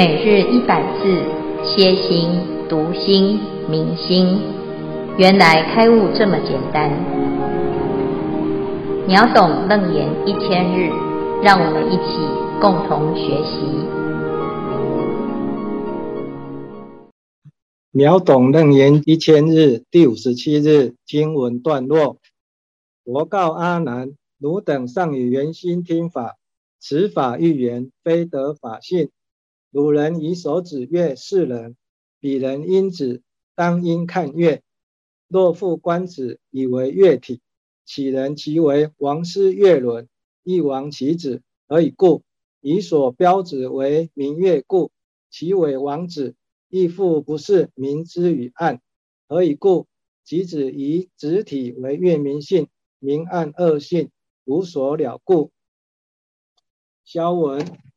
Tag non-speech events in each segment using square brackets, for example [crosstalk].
每日一百字，歇心、读心、明心，原来开悟这么简单。秒懂楞严一千日，让我们一起共同学习。秒懂楞严一千日第五十七日经文段落：佛告阿难：汝等尚以缘心听法，此法欲言，非得法性。汝人以手指月是人，彼人因指当因看月。若复观指以为月体，岂能其为王师月轮？亦亡其指，何以故？以所标指为明月故，其为王子，亦复不是明之与暗。何以故？即指以指体为月明性，明暗二性无所了故。萧文。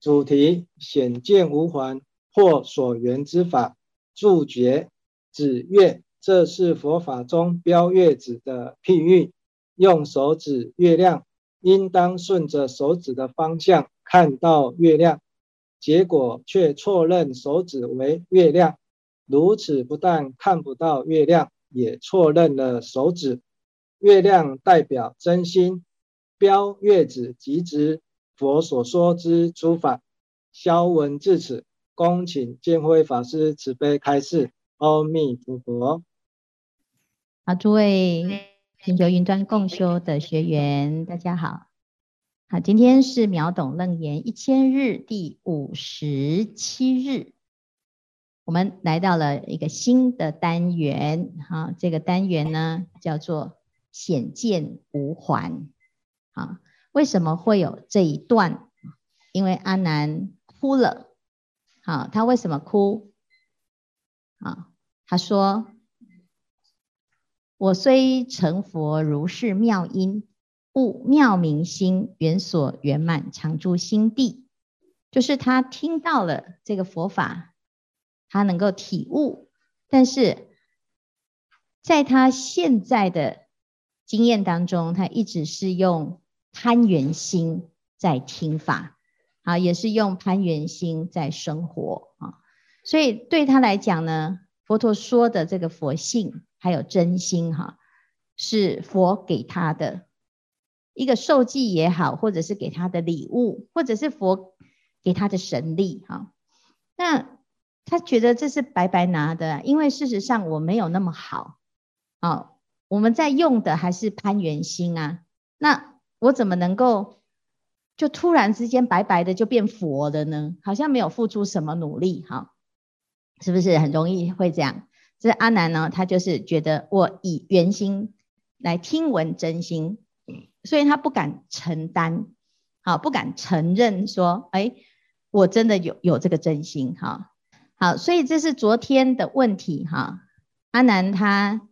主题显见无还或所缘之法，注解指月，这是佛法中标月指的譬喻。用手指月亮，应当顺着手指的方向看到月亮，结果却错认手指为月亮，如此不但看不到月亮，也错认了手指。月亮代表真心，标月指即指。佛所说之诸法，消文至此，恭请见辉法师慈悲开示。阿弥陀佛。好，诸位全球云端共修的学员，大家好。好，今天是秒懂楞严一千日第五十七日，我们来到了一个新的单元。哈，这个单元呢叫做显见无还。好。为什么会有这一段？因为阿难哭了。好，他为什么哭？啊，他说：“我虽成佛，如是妙音，悟妙明心，圆所圆满，常住心地。”就是他听到了这个佛法，他能够体悟，但是在他现在的经验当中，他一直是用。攀缘心在听法，啊，也是用攀缘心在生活啊，所以对他来讲呢，佛陀说的这个佛性还有真心哈，是佛给他的一个受记也好，或者是给他的礼物，或者是佛给他的神力哈。那他觉得这是白白拿的，因为事实上我没有那么好啊，我们在用的还是攀缘心啊，那。我怎么能够就突然之间白白的就变佛了呢？好像没有付出什么努力，哈，是不是很容易会这样？这阿南呢，他就是觉得我以缘心来听闻真心，所以他不敢承担，好，不敢承认说，哎，我真的有有这个真心，哈，好，所以这是昨天的问题，哈，阿南他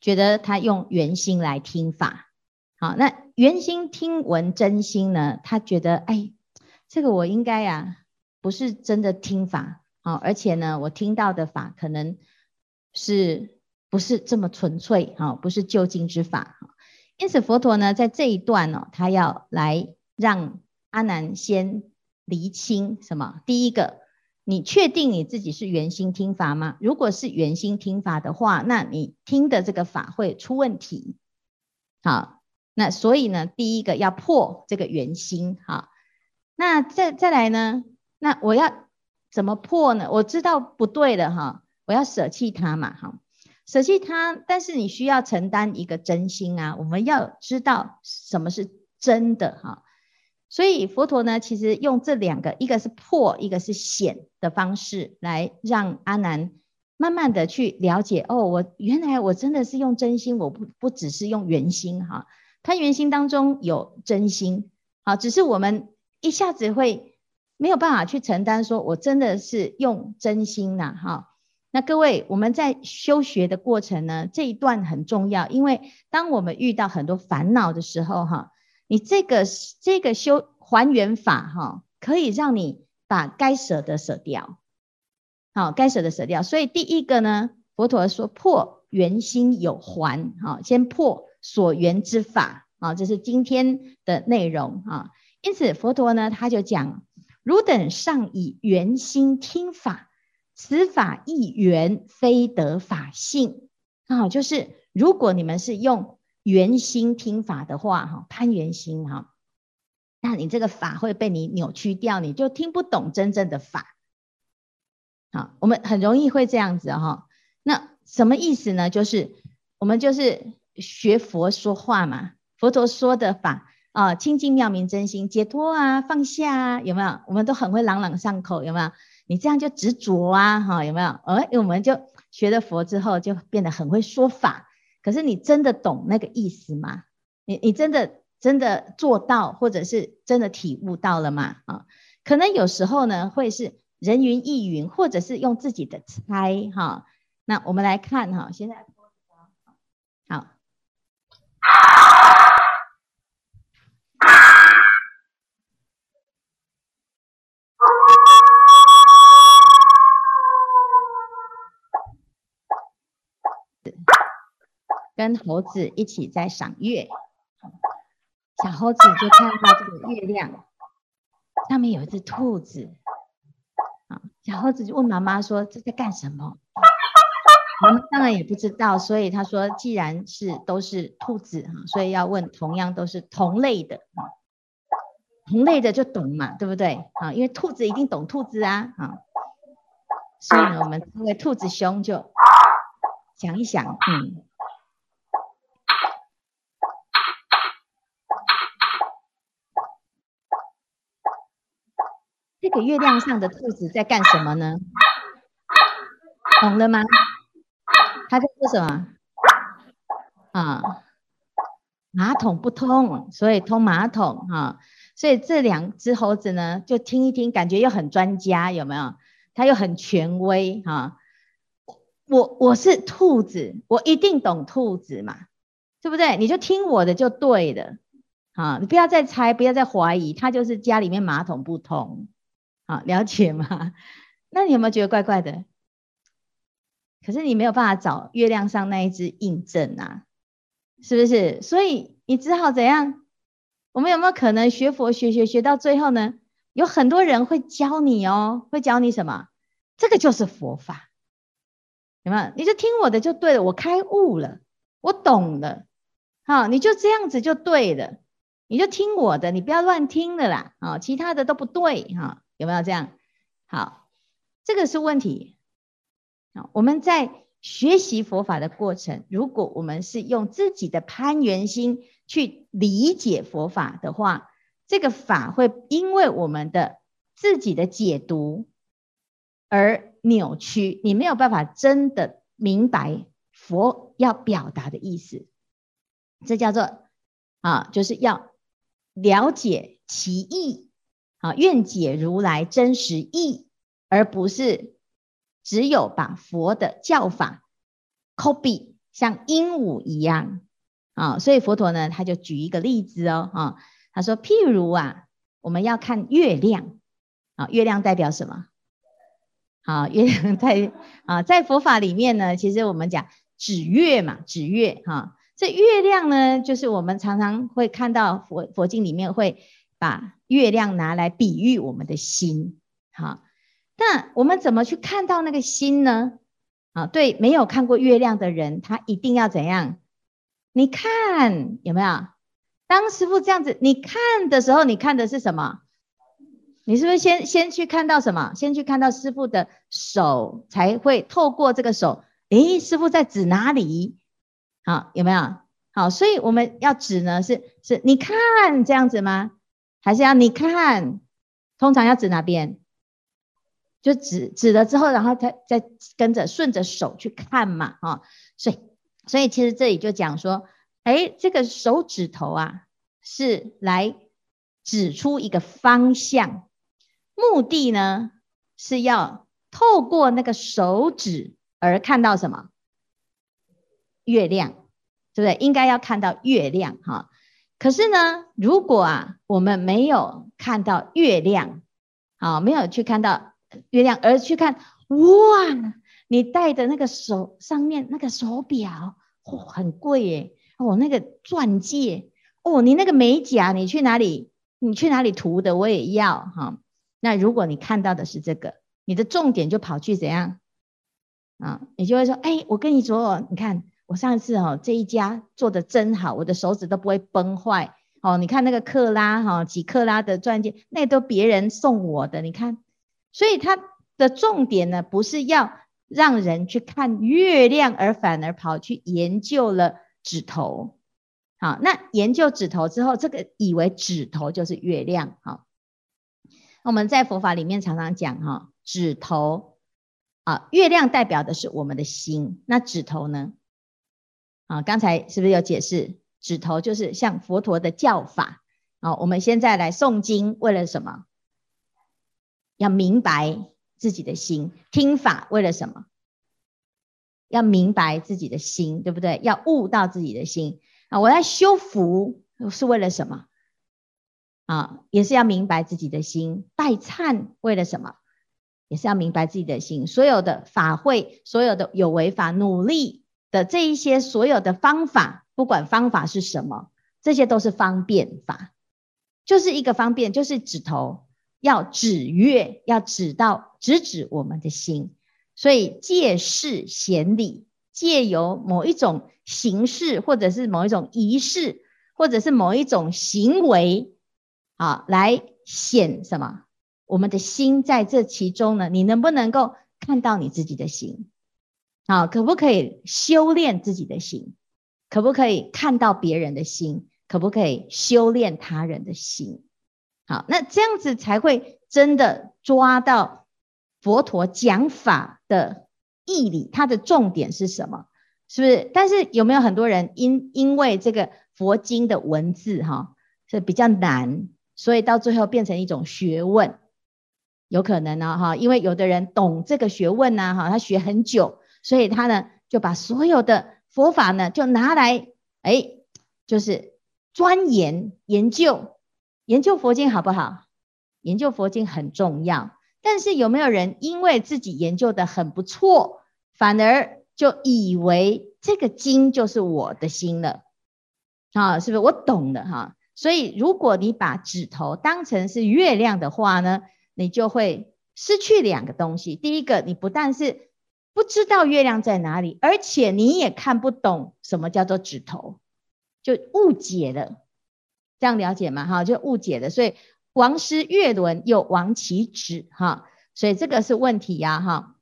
觉得他用缘心来听法，好，那。圆心听闻真心呢，他觉得哎，这个我应该呀，不是真的听法啊，而且呢，我听到的法可能是不是这么纯粹啊，不是究竟之法。因此，佛陀呢，在这一段呢，他要来让阿难先厘清什么？第一个，你确定你自己是圆心听法吗？如果是圆心听法的话，那你听的这个法会出问题。好。那所以呢，第一个要破这个圆心，哈。那再再来呢？那我要怎么破呢？我知道不对了，哈，我要舍弃它嘛，哈，舍弃它。但是你需要承担一个真心啊，我们要知道什么是真的，哈。所以佛陀呢，其实用这两个，一个是破，一个是显的方式，来让阿难慢慢的去了解。哦，我原来我真的是用真心，我不不只是用圆心，哈。攀缘心当中有真心，好，只是我们一下子会没有办法去承担，说我真的是用真心呐，哈。那各位，我们在修学的过程呢，这一段很重要，因为当我们遇到很多烦恼的时候，哈，你这个这个修还原法，哈，可以让你把该舍的舍掉，好，该舍的舍掉。所以第一个呢，佛陀说破缘心有还，哈，先破。所缘之法啊，这是今天的内容啊。因此，佛陀呢，他就讲：汝等尚以缘心听法，此法亦缘，非得法性。啊，就是如果你们是用缘心听法的话，哈，攀缘心哈，那你这个法会被你扭曲掉，你就听不懂真正的法。好，我们很容易会这样子哈。那什么意思呢？就是我们就是学佛说话嘛，佛陀说的法啊，清净妙明真心解脱啊，放下啊，有没有？我们都很会朗朗上口，有没有？你这样就执着啊，哈，有没有？哎，我们就学了佛之后，就变得很会说法。可是你真的懂那个意思吗？你你真的真的做到，或者是真的体悟到了吗？啊，可能有时候呢，会是人云亦云，或者是用自己的猜哈。那我们来看哈，现在。跟猴子一起在赏月，小猴子就看到这个月亮。上面有一只兔子，啊，小猴子就问妈妈说：“这在干什么？”我们当然也不知道，所以他说：“既然是都是兔子哈，所以要问同样都是同类的，同类的就懂嘛，对不对？啊，因为兔子一定懂兔子啊，啊，所以呢，我们这位兔子兄就想一想，嗯。”这个月亮上的兔子在干什么呢？懂了吗？他在说什么？啊，马桶不通，所以通马桶哈。所以这两只猴子呢，就听一听，感觉又很专家，有没有？它又很权威哈。我我是兔子，我一定懂兔子嘛，对不对？你就听我的就对了。啊，你不要再猜，不要再怀疑，它就是家里面马桶不通。好，了解吗？[laughs] 那你有没有觉得怪怪的？可是你没有办法找月亮上那一只印证啊，是不是？所以你只好怎样？我们有没有可能学佛学学学到最后呢？有很多人会教你哦，会教你什么？这个就是佛法，有没有？你就听我的就对了，我开悟了，我懂了，好，你就这样子就对了，你就听我的，你不要乱听了啦，啊，其他的都不对哈。有没有这样？好，这个是问题。啊，我们在学习佛法的过程，如果我们是用自己的攀缘心去理解佛法的话，这个法会因为我们的自己的解读而扭曲，你没有办法真的明白佛要表达的意思。这叫做啊，就是要了解其意。啊，愿解如来真实意，而不是只有把佛的教法 copy 像鹦鹉一样啊。所以佛陀呢，他就举一个例子哦，啊，他说，譬如啊，我们要看月亮啊，月亮代表什么？好，月亮在啊，在佛法里面呢，其实我们讲指月嘛，指月哈。这月亮呢，就是我们常常会看到佛佛经里面会。把月亮拿来比喻我们的心，好，那我们怎么去看到那个心呢？啊，对，没有看过月亮的人，他一定要怎样？你看有没有？当师傅这样子，你看的时候，你看的是什么？你是不是先先去看到什么？先去看到师傅的手，才会透过这个手，诶，师傅在指哪里？好，有没有？好，所以我们要指呢，是是，你看这样子吗？还是要你看，通常要指哪边？就指指了之后，然后他再跟着顺着手去看嘛，啊，所以所以其实这里就讲说，哎，这个手指头啊，是来指出一个方向，目的呢是要透过那个手指而看到什么？月亮，对不对？应该要看到月亮，哈。可是呢，如果啊，我们没有看到月亮，啊，没有去看到月亮，而去看，哇，你戴的那个手上面那个手表，哦，很贵耶，哦，那个钻戒，哦，你那个美甲，你去哪里？你去哪里涂的？我也要哈。那如果你看到的是这个，你的重点就跑去怎样啊？你就会说，哎，我跟你说，你看我上次哦这一家做的真好，我的手指都不会崩坏哦。你看那个克拉哈几克拉的钻戒，那都别人送我的，你看。所以它的重点呢，不是要让人去看月亮，而反而跑去研究了指头。好，那研究指头之后，这个以为指头就是月亮，好。我们在佛法里面常常讲哈，指头啊，月亮代表的是我们的心，那指头呢？啊，刚才是不是有解释？指头就是像佛陀的教法。好，我们现在来诵经，为了什么？要明白自己的心。听法为了什么？要明白自己的心，对不对？要悟到自己的心。啊，我要修福是为了什么？啊，也是要明白自己的心。代忏为了什么？也是要明白自己的心。所有的法会，所有的有为法，努力的这一些所有的方法，不管方法是什么，这些都是方便法，就是一个方便，就是指头要指月，要指到直指，指我们的心。所以借事显理，借由某一种形式，或者是某一种仪式，或者是某一种行为。啊，来显什么？我们的心在这其中呢？你能不能够看到你自己的心？啊，可不可以修炼自己的心？可不可以看到别人的心？可不可以修炼他人的心？好，那这样子才会真的抓到佛陀讲法的义理，它的重点是什么？是不是？但是有没有很多人因因为这个佛经的文字哈，是比较难？所以到最后变成一种学问，有可能呢，哈，因为有的人懂这个学问呢，哈，他学很久，所以他呢就把所有的佛法呢就拿来，哎，就是钻研研究研究佛经好不好？研究佛经很重要，但是有没有人因为自己研究的很不错，反而就以为这个经就是我的心了？啊，是不是？我懂了哈。所以，如果你把指头当成是月亮的话呢，你就会失去两个东西。第一个，你不但是不知道月亮在哪里，而且你也看不懂什么叫做指头，就误解了。这样了解吗？哈，就误解了。所以，王师月轮又亡其指，哈。所以这个是问题呀，哈。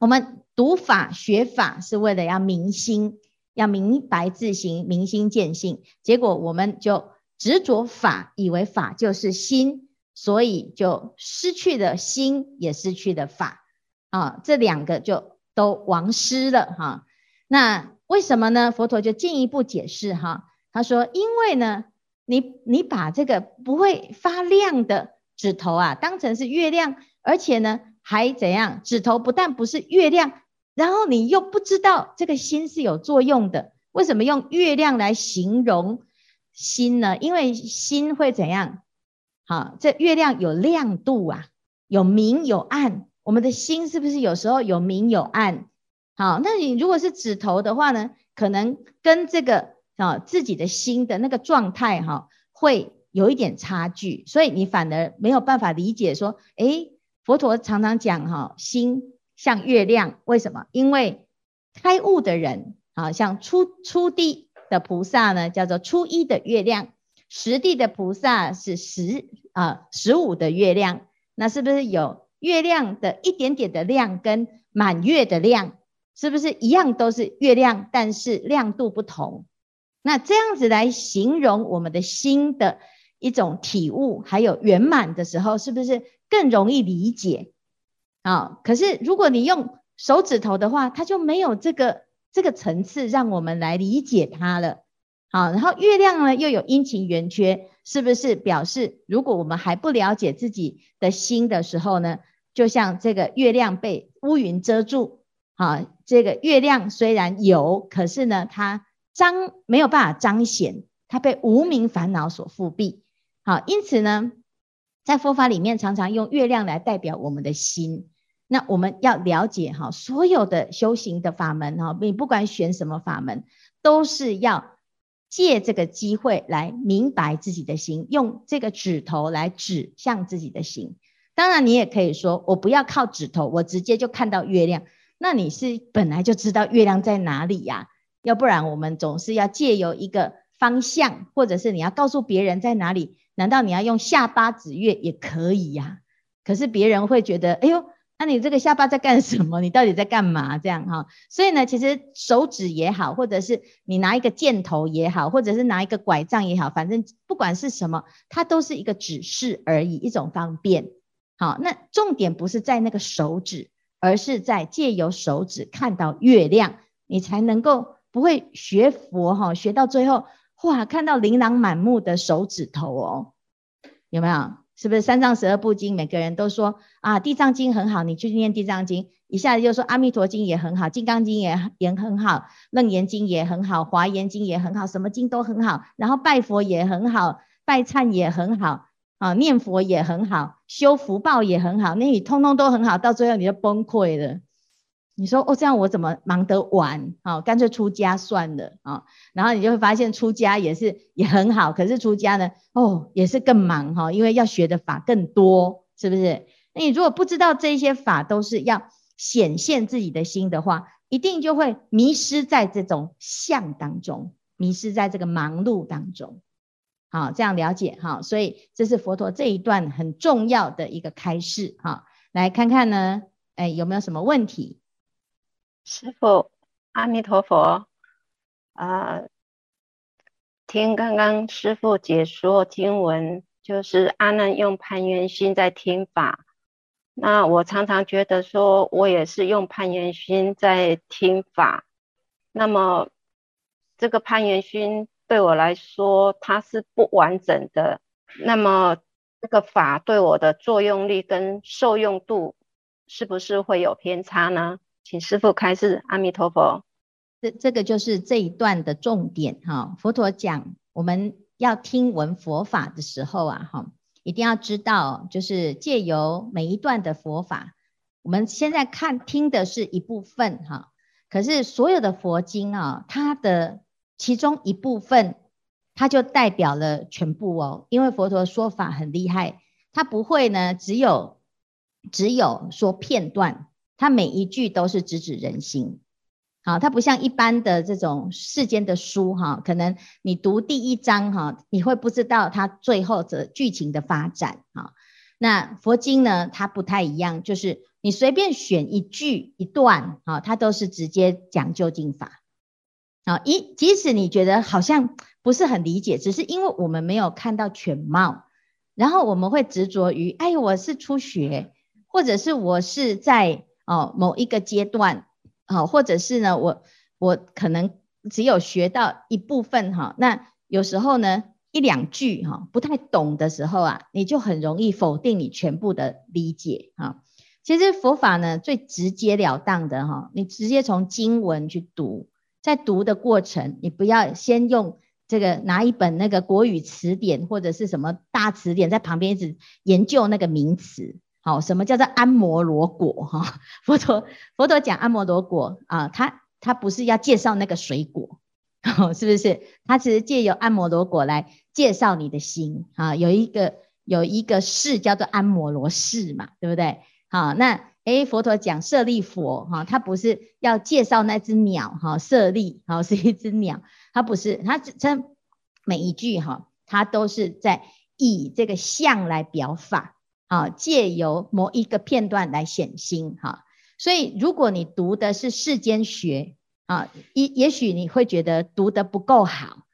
我们读法学法是为了要明心，要明白自行，明心见性。结果我们就。执着法，以为法就是心，所以就失去了心，也失去了法啊，这两个就都亡失了哈。那为什么呢？佛陀就进一步解释哈，他说：因为呢，你你把这个不会发亮的指头啊，当成是月亮，而且呢还怎样？指头不但不是月亮，然后你又不知道这个心是有作用的，为什么用月亮来形容？心呢？因为心会怎样？好，这月亮有亮度啊，有明有暗。我们的心是不是有时候有明有暗？好，那你如果是指头的话呢，可能跟这个啊自己的心的那个状态哈，会有一点差距，所以你反而没有办法理解说，诶，佛陀常常讲哈，心像月亮，为什么？因为开悟的人啊，像初初地。的菩萨呢，叫做初一的月亮；十地的菩萨是十啊十五的月亮。那是不是有月亮的一点点的亮，跟满月的亮，是不是一样都是月亮，但是亮度不同？那这样子来形容我们的心的一种体悟，还有圆满的时候，是不是更容易理解？啊，可是如果你用手指头的话，它就没有这个。这个层次让我们来理解它了，好，然后月亮呢又有阴晴圆缺，是不是表示如果我们还不了解自己的心的时候呢，就像这个月亮被乌云遮住，好，这个月亮虽然有，可是呢它彰没有办法彰显，它被无名烦恼所覆蔽，好，因此呢，在佛法里面常常用月亮来代表我们的心。那我们要了解哈，所有的修行的法门哈，你不管选什么法门，都是要借这个机会来明白自己的心，用这个指头来指向自己的心。当然，你也可以说，我不要靠指头，我直接就看到月亮。那你是本来就知道月亮在哪里呀？要不然我们总是要借由一个方向，或者是你要告诉别人在哪里。难道你要用下巴指月也可以呀？可是别人会觉得，哎呦，那你这个下巴在干什么？你到底在干嘛？这样哈。所以呢，其实手指也好，或者是你拿一个箭头也好，或者是拿一个拐杖也好，反正不管是什么，它都是一个指示而已，一种方便。好，那重点不是在那个手指，而是在借由手指看到月亮，你才能够不会学佛哈，学到最后哇，看到琳琅满目的手指头哦，有没有？是不是三藏十二部经，每个人都说啊，地藏经很好，你去念地藏经，一下子就说阿弥陀经也很好，金刚经也也很好，楞严经也很好，华严经也很好，什么经都很好，然后拜佛也很好，拜忏也很好。啊，念佛也很好，修福报也很好，那你通通都很好，到最后你就崩溃了。你说哦，这样我怎么忙得完？啊，干脆出家算了啊。然后你就会发现出家也是也很好，可是出家呢，哦，也是更忙哈，因为要学的法更多，是不是？那你如果不知道这些法都是要显现自己的心的话，一定就会迷失在这种相当中，迷失在这个忙碌当中。好，这样了解哈，所以这是佛陀这一段很重要的一个开示哈。来看看呢，哎，有没有什么问题？师父，阿弥陀佛。啊、听刚刚师父解说经文，就是阿难用攀缘心在听法。那我常常觉得说，我也是用攀缘心在听法。那么这个攀缘心。对我来说，它是不完整的。那么，这个法对我的作用力跟受用度，是不是会有偏差呢？请师父开示。阿弥陀佛。这这个就是这一段的重点哈。佛陀讲，我们要听闻佛法的时候啊，哈，一定要知道，就是借由每一段的佛法，我们现在看听的是一部分哈，可是所有的佛经啊，它的其中一部分，它就代表了全部哦。因为佛陀说法很厉害，他不会呢，只有只有说片段，他每一句都是直指人心。好，它不像一般的这种世间的书哈，可能你读第一章哈，你会不知道它最后的剧情的发展哈。那佛经呢，它不太一样，就是你随便选一句一段哈，它都是直接讲究竟法。啊，一即使你觉得好像不是很理解，只是因为我们没有看到全貌，然后我们会执着于，哎，我是初学，或者是我是在哦某一个阶段，好，或者是呢，我我可能只有学到一部分哈，那有时候呢一两句哈不太懂的时候啊，你就很容易否定你全部的理解哈。其实佛法呢最直截了当的哈，你直接从经文去读。在读的过程，你不要先用这个拿一本那个国语词典或者是什么大词典在旁边一直研究那个名词。好，什么叫做安摩罗果？哈，佛陀佛陀讲安摩罗果啊，他他不是要介绍那个水果，是不是？他只是借由安摩罗果来介绍你的心啊。有一个有一个事叫做安摩罗氏嘛，对不对？好，那。诶，佛陀讲舍利佛哈，他不是要介绍那只鸟哈，舍利哈是一只鸟，他不是，他这每一句哈，他都是在以这个相来表法啊，借由某一个片段来显心哈。所以如果你读的是世间学啊，也也许你会觉得读得不够好，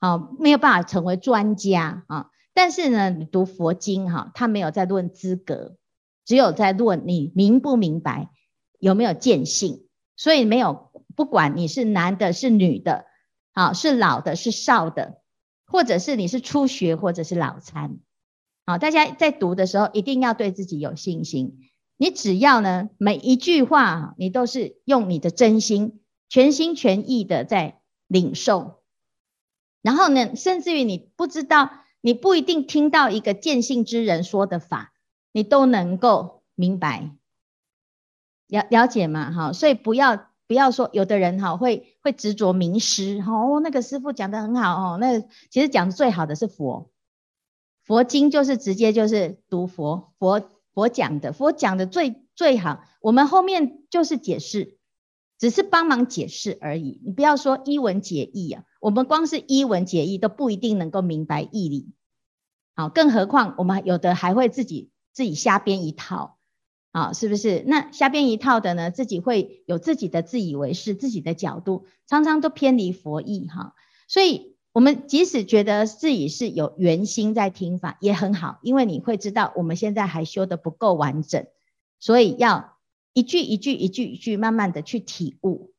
啊，没有办法成为专家啊。但是呢，你读佛经哈，他没有在论资格。只有在论你明不明白，有没有见性，所以没有不管你是男的，是女的，好，是老的，是少的，或者是你是初学，或者是老参，好，大家在读的时候一定要对自己有信心。你只要呢，每一句话你都是用你的真心、全心全意的在领受，然后呢，甚至于你不知道，你不一定听到一个见性之人说的法。你都能够明白，了了解嘛？哈，所以不要不要说有的人哈会会执着名师哦，那个师父讲得很好哦，那其实讲的最好的是佛，佛经就是直接就是读佛佛佛讲的，佛讲的最最好，我们后面就是解释，只是帮忙解释而已。你不要说一文解义啊，我们光是一文解义都不一定能够明白义理，好，更何况我们有的还会自己自己瞎编一套。啊，是不是？那瞎编一套的呢？自己会有自己的自以为是，自己的角度，常常都偏离佛意哈。所以，我们即使觉得自己是有圆心在听法，也很好，因为你会知道我们现在还修得不够完整，所以要一句一句、一句一句，慢慢的去体悟，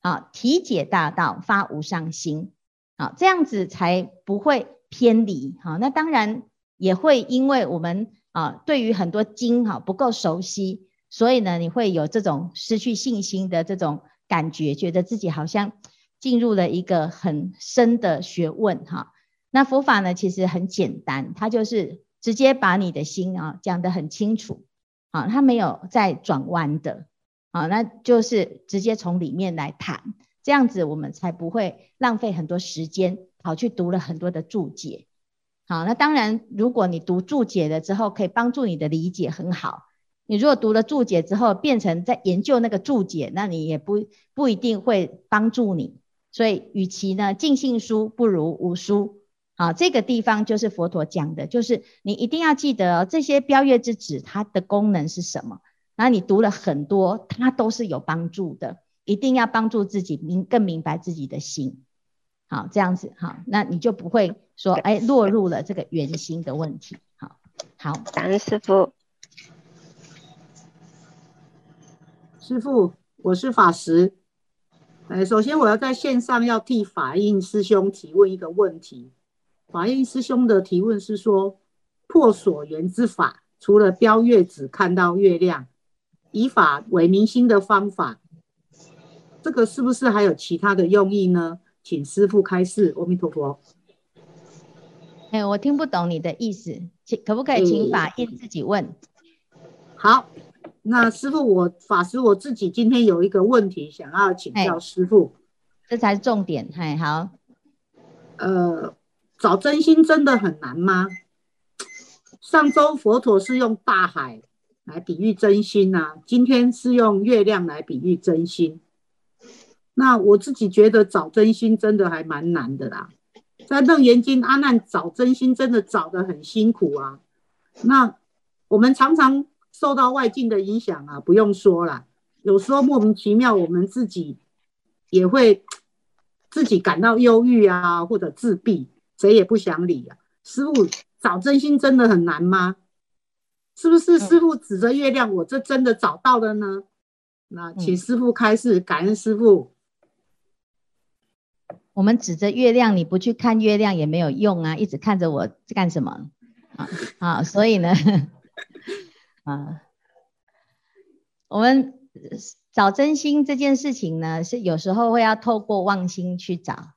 啊，体解大道，发无上心，啊，这样子才不会偏离。好，那当然也会因为我们。啊，对于很多经哈不够熟悉，所以呢，你会有这种失去信心的这种感觉，觉得自己好像进入了一个很深的学问哈。那佛法呢，其实很简单，它就是直接把你的心啊讲得很清楚，啊，它没有再转弯的，啊，那就是直接从里面来谈，这样子我们才不会浪费很多时间跑去读了很多的注解。好，那当然，如果你读注解了之后，可以帮助你的理解很好。你如果读了注解之后，变成在研究那个注解，那你也不不一定会帮助你。所以，与其呢尽信书，不如无书。好，这个地方就是佛陀讲的，就是你一定要记得哦，这些标月之指它的功能是什么。然后你读了很多，它都是有帮助的，一定要帮助自己明更明白自己的心。好，这样子好，那你就不会说哎落入了这个圆心的问题。好，好，感恩师傅。师傅，我是法师。哎，首先我要在线上要替法印师兄提问一个问题。法印师兄的提问是说，破所缘之法，除了标月子看到月亮，以法为明心的方法，这个是不是还有其他的用意呢？请师父开示，阿弥陀佛。哎，我听不懂你的意思，请可不可以请法印自己问？好，那师傅我法师我自己今天有一个问题想要请教师傅，这才是重点。哎，好，呃，找真心真的很难吗？上周佛陀是用大海来比喻真心啊，今天是用月亮来比喻真心。那我自己觉得找真心真的还蛮难的啦，在楞严经阿难找真心真的找得很辛苦啊。那我们常常受到外境的影响啊，不用说了，有时候莫名其妙，我们自己也会 [tsk] 自己感到忧郁啊，或者自闭，谁也不想理啊。师傅找真心真的很难吗？是不是师傅指着月亮，我这真的找到了呢？那请师傅开示，感恩师傅。我们指着月亮，你不去看月亮也没有用啊！一直看着我干什么？啊啊！所以呢，啊，我们找真心这件事情呢，是有时候会要透过妄心去找。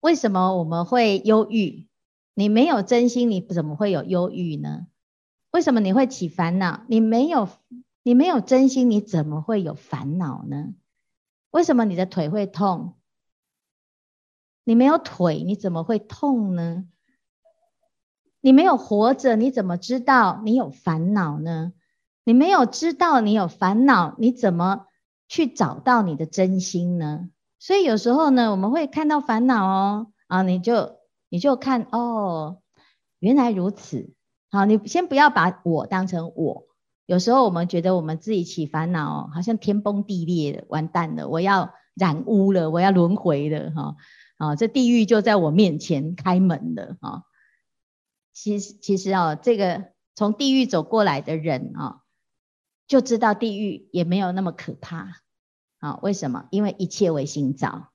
为什么我们会忧郁？你没有真心，你怎么会有忧郁呢？为什么你会起烦恼？你没有，你没有真心，你怎么会有烦恼呢？为什么你的腿会痛？你没有腿，你怎么会痛呢？你没有活着，你怎么知道你有烦恼呢？你没有知道你有烦恼，你怎么去找到你的真心呢？所以有时候呢，我们会看到烦恼哦，啊，你就你就看哦，原来如此。好，你先不要把我当成我。有时候我们觉得我们自己起烦恼，好像天崩地裂了，完蛋了，我要染污了，我要轮回了，哈，啊，这地狱就在我面前开门了，哈。其实，其实啊，这个从地狱走过来的人啊，就知道地狱也没有那么可怕，啊，为什么？因为一切为心造，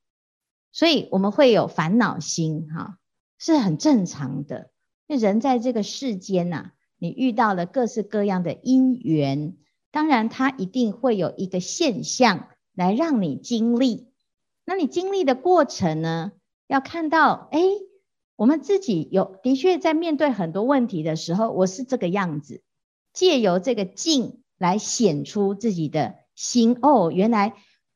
所以我们会有烦恼心，哈，是很正常的。那人在这个世间呐。你遇到了各式各样的因缘，当然它一定会有一个现象来让你经历。那你经历的过程呢，要看到，哎，我们自己有的确在面对很多问题的时候，我是这个样子，借由这个境来显出自己的心。哦，原来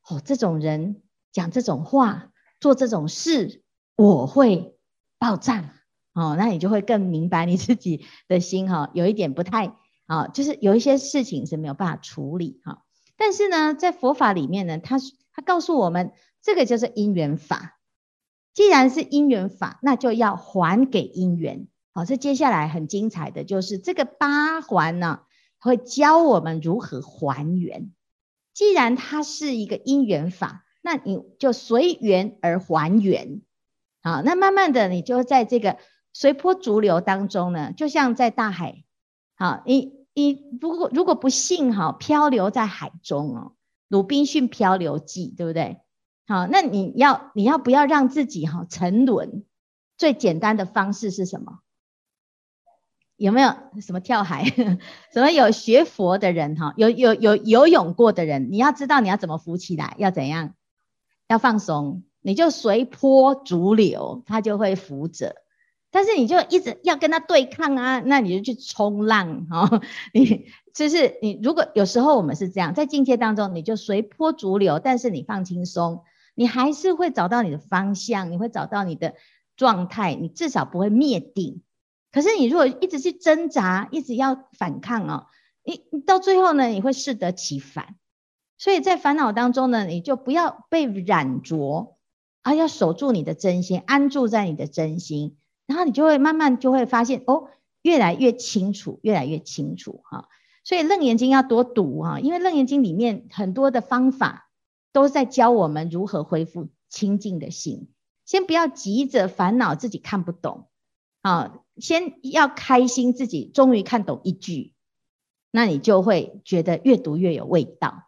哦，这种人讲这种话，做这种事，我会爆炸。哦，那你就会更明白你自己的心哈、哦，有一点不太啊、就是有一些事情是没有办法处理哈、但是呢，在佛法里面呢，他他告诉我们，这个就是因缘法。既然是因缘法，那就要还给因缘。好，这接下来很精彩的就是这个八环呢，会教我们如何还原。既然它是一个因缘法，那你就随缘而还原。好，那慢慢的你就在这个随波逐流当中呢，就像在大海。好，你你如果如果不幸哈漂流在海中哦，《鲁滨逊漂流记》对不对？好，那你要你要不要让自己哈沉沦？最简单的方式是什么？有没有什么跳海？[laughs] 什么有学佛的人哈？有有有游泳过的人，你要知道你要怎么浮起来，要怎样？要放松，你就随波逐流，它就会浮着。但是你就一直要跟它对抗啊，那你就去冲浪哈。[laughs] 你就是你，如果有时候我们是这样，在境界当中，你就随波逐流，但是你放轻松，你还是会找到你的方向，你会找到你的状态，你至少不会灭顶。可是你如果一直去挣扎，一直要反抗哦，你你到最后呢，你会适得其反。所以在烦恼当中呢，你就不要被染着，而要守住你的真心，安住在你的真心，然后你就会慢慢就会发现哦，越来越清楚，越来越清楚哈。所以《楞严经》要多读哈，因为《楞严经》里面很多的方法都在教我们如何恢复清净的心。先不要急着烦恼自己看不懂啊。先要开心，自己终于看懂一句，那你就会觉得越读越有味道。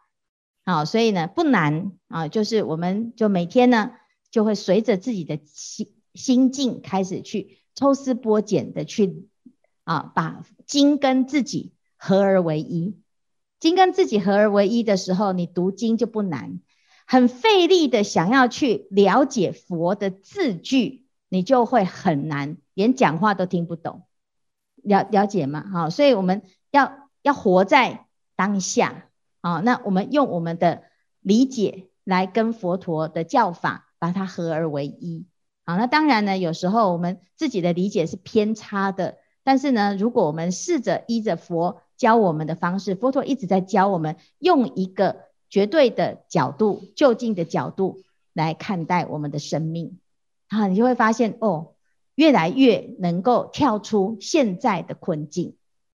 好，所以呢不难啊，就是我们就每天呢就会随着自己的心心境开始去抽丝剥茧的去啊，把经跟自己合而为一。经跟自己合而为一的时候，你读经就不难。很费力的想要去了解佛的字句，你就会很难。连讲话都听不懂，了了解吗？好，所以我们要要活在当下啊。那我们用我们的理解来跟佛陀的教法把它合而为一。好，那当然呢，有时候我们自己的理解是偏差的，但是呢，如果我们试着依着佛教我们的方式，佛陀一直在教我们用一个绝对的角度、就近的角度来看待我们的生命，啊，你就会发现哦。越来越能够跳出现在的困境，